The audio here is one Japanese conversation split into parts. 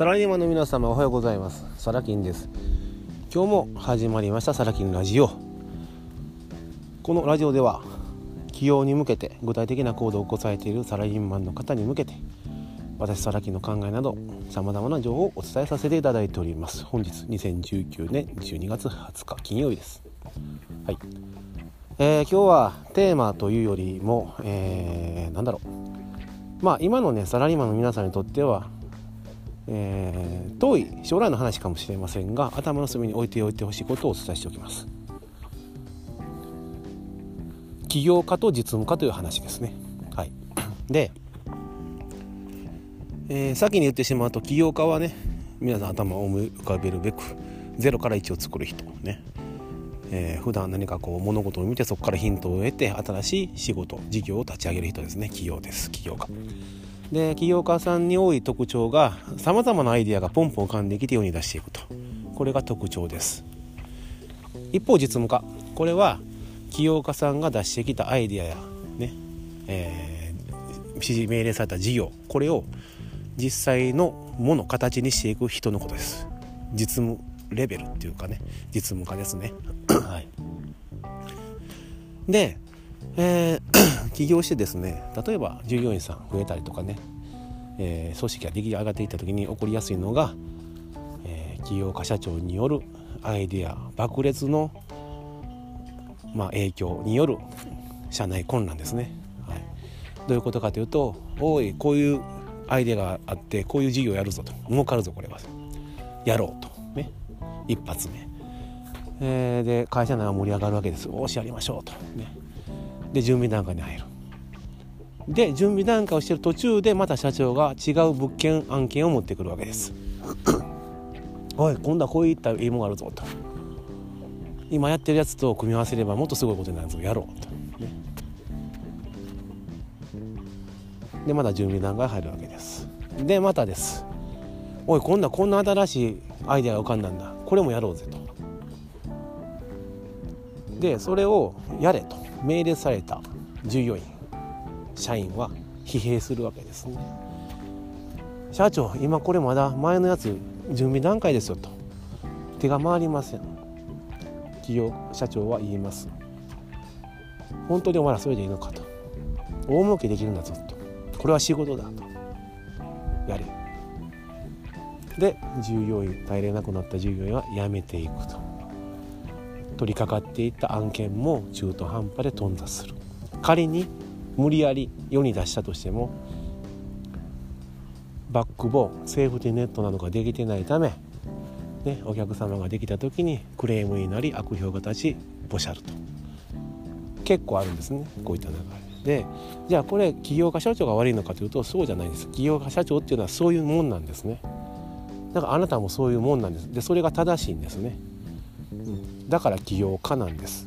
サラリーマンの皆様おはようございます。サラキンです。今日も始まりましたサラキンラジオ。このラジオでは起業に向けて具体的な行動を起こされているサラリーマンの方に向けて私サラキンの考えなどさまざまな情報をお伝えさせていただいております。本日2019年12月20日金曜日です。はい、えー、今日はテーマというよりも、えー、なんだろう。まあ今のねサラリーマンの皆さんにとってはえー、遠い将来の話かもしれませんが頭の隅に置いておいてほしいことをお伝えしておきます。起業家と実務家という話ですね。はい。で、えー、先に言ってしまうと起業家はね皆さん頭を思い浮かべるべく0から1を作る人ね。えー、普段何かこう物事を見てそこからヒントを得て新しい仕事事業を立ち上げる人ですね。企業です。起業家。で起業家さんに多い特徴がさまざまなアイデアがポンポン浮かんできて世に出していくと。これが特徴です。一方実務家。これは起業家さんが出してきたアイデアやね、えー、指示命令された事業。これを実際のもの形にしていく人のことです。実務レベルっていうかね実務家ですね。はい。でえー、起業してですね例えば従業員さん増えたりとかね、えー、組織が出来上がっていった時に起こりやすいのが、えー、起業家社長によるアイデア爆裂の、まあ、影響による社内混乱ですね、はい、どういうことかというとおいこういうアイデアがあってこういう事業やるぞと。儲かるぞこれは。やろうと。ね。一発目、えー、で会社内は盛り上がるわけです。おしやりましょうと。ね。で準備段階に入る。で準備段階をしてる途中でまた社長が違う物件案件を持ってくるわけです。おい今度はこういったいいものがあるぞと。今やってるやつと組み合わせればもっとすごいことになるぞやろうと、ね、でまた準備段階入るわけです。でまたです。おい今度はこんな新しいアイデアが浮かんだんだ。これもやろうぜと。でそれをやれと命令された従業員社員は疲弊するわけですね。社長今これまだ前のやつ準備段階ですよと。手が回りません。企業社長は言います。本当にお前らそれでいいのかと。大儲けできるんだぞと。これは仕事だと。やれ。で従業員耐えれなくなった従業員は辞めていくと。取り掛かっていった案件も中途半端で頓挫する。仮に無理やり世に出したとしてもバックボーンセーフティネットなどができてないため、ね、お客様ができた時にクレームになり悪評が立ちポシャルと。結構あるんですねこういった流れで。じゃあこれ起業家社長が悪いのかというとそうじゃないです。起業家社長っていうのはそういうもんなんですね。だからあなたもそういうもんなんです。でそれが正しいんですね。だから起業家なんです。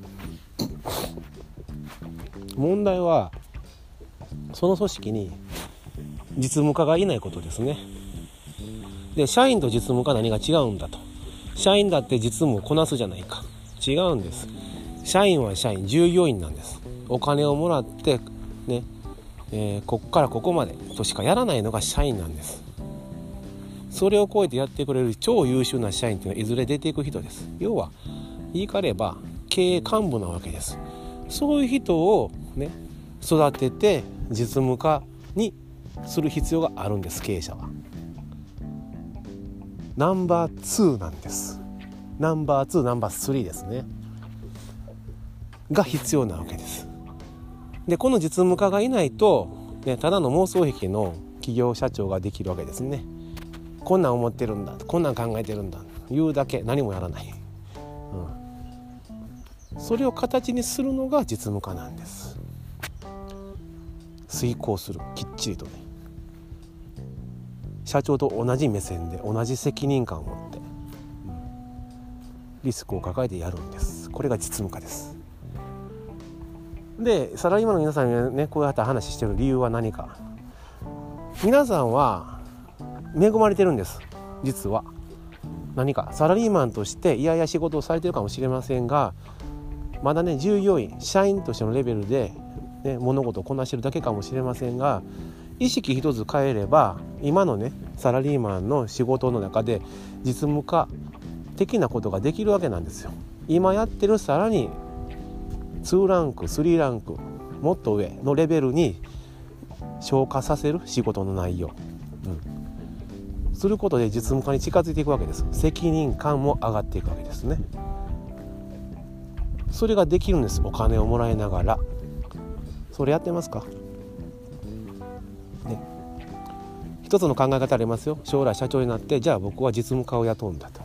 問題はその組織に実務家がいないことですね。で社員と実務家何が違うんだと。社員だって実務をこなすじゃないか。違うんです。社員は社員従業員なんです。お金をもらってね、えー、こっからここまでとしかやらないのが社員なんです。それを超えてやってくれる超優秀な社員っていうのはいずれ出ていく人です。要は言い換えれば経営幹部なわけです。そういう人をね育てて実務家にする必要があるんです経営者は。ナンバー2なんです。ナンバー2ナンバー3ですね。が必要なわけです。でこの実務家がいないと、ね、ただの妄想癖の企業社長ができるわけですね。こんなん思ってるんだこんなん考えてるんだ言うだけ何もやらない、うん、それを形にするのが実務家なんです。遂行する。きっちりとね。社長と同じ目線で同じ責任感を持って、リスクを抱えてやるんです。これが実務家です。でサラリーマンの皆さんにねこうやって話してる理由は何か。皆さんは恵まれてるんです。実は。何か。サラリーマンとしていやいや仕事をされてるかもしれませんがまだね従業員社員としてのレベルで、ね、物事をこなしてるだけかもしれませんが意識一つ変えれば今のねサラリーマンの仕事の中で実務化的なことができるわけなんですよ。今やってるさらに2ランク3ランクもっと上のレベルに消化させる仕事の内容、うん、することで実務化に近づいていくわけです。責任感も上がっていくわけですね。それができるんです。お金をもらいながら。それやってますか？ね。一つの考え方ありますよ。将来社長になってじゃあ僕は実務家を雇うんだと、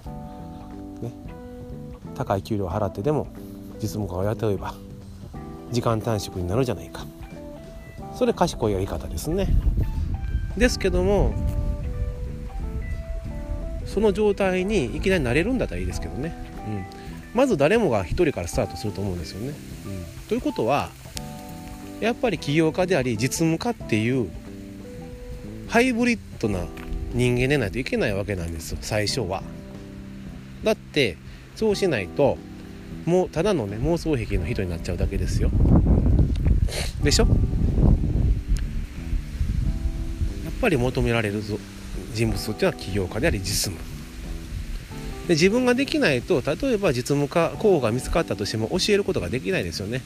ね、高い給料を払ってでも実務家を雇えば時間短縮になるじゃないか。それ賢いやり方ですね。ですけどもその状態にいきなりなれるんだったらいいですけどね、うん、まず誰もが一人からスタートすると思うんですよね、うん、ということはやっぱり起業家であり実務家っていうハイブリッドな人間でないといけないわけなんですよ最初は。だってそうしないともうただのね妄想癖の人になっちゃうだけですよ。でしょ？やっぱり求められる人物というのは起業家であり実務で自分ができないと例えば実務家候補が見つかったとしても教えることができないですよね、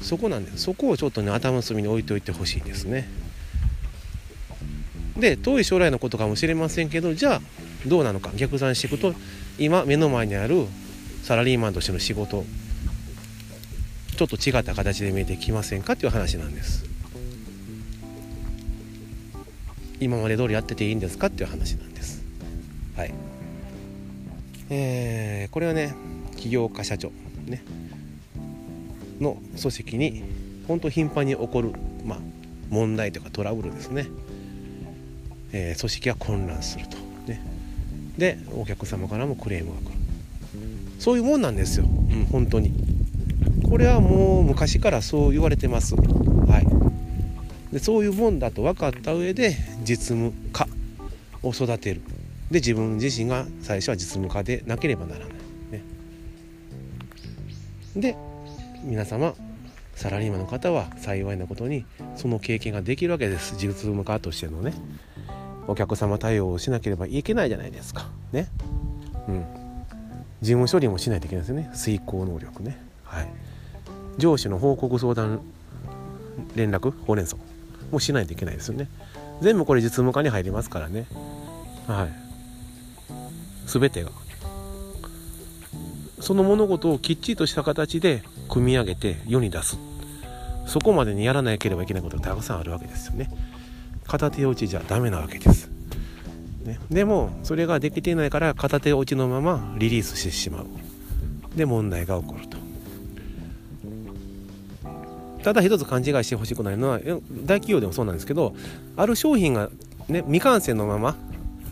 うん、そこなんです。そこをちょっとね頭の隅に置いておいてほしいですね。で遠い将来のことかもしれませんけどじゃあどうなのか。逆算していくと今目の前にあるサラリーマンとしての仕事ちょっと違った形で見えてきませんかっていう話なんです。今まで通りやってていいんですかっていう話なんです。はい。えー、これはね起業家社長ね。の組織に本当頻繁に起こる、まあ、問題というかトラブルですね、えー、組織が混乱すると。ね。でお客様からもクレームが来る。そういうもんなんですよ、うん、本当に。これはもう昔からそう言われてます。はい。でそういうもんだと分かった上で実務家を育てる。で自分自身が最初は実務家でなければならない、ね、で皆様サラリーマンの方は幸いなことにその経験ができるわけです。実務家としてのね。お客様対応をしなければいけないじゃないですか。ね。うん。事務処理もしないといけないですよね。遂行能力ね。はい。上司の報告相談連絡ほうれん草もしないといけないですよね。全部これ実務化に入りますからね。はい。全てが。その物事をきっちりとした形で組み上げて世に出す。そこまでにやらなければいけないことがたくさんあるわけですよね。片手落ちじゃダメなわけです、ね、でもそれができていないから片手落ちのままリリースしてしまう。で問題が起こると。ただ一つ勘違いしてほしくないのは大企業でもそうなんですけどある商品が、ね、未完成のまま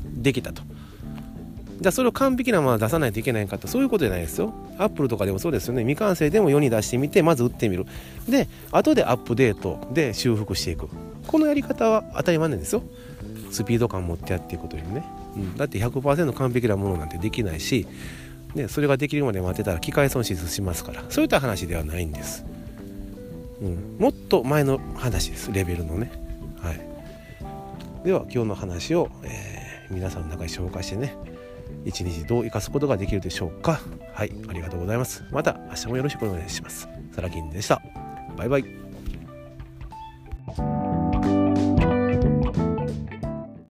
できたと。じゃあそれを完璧なまま出さないといけないかと。そういうことじゃないですよ。アップルとかでもそうですよね。未完成でも世に出してみてまず売ってみる。で後でアップデート。で修復していく。このやり方は当たり前なんですよ。スピード感持ってやっていくというね、うん、だって100%完璧なものなんてできないし、ね、それができるまで待ってたら機械損失しますから。そういった話ではないんです、うん、もっと前の話ですレベルのね。はい。では今日の話を、えー、皆さんの中に紹介してね一日どう生かすことができるでしょうか。はいありがとうございます。また明日もよろしくお願いします。サラキンでした。バイバイ。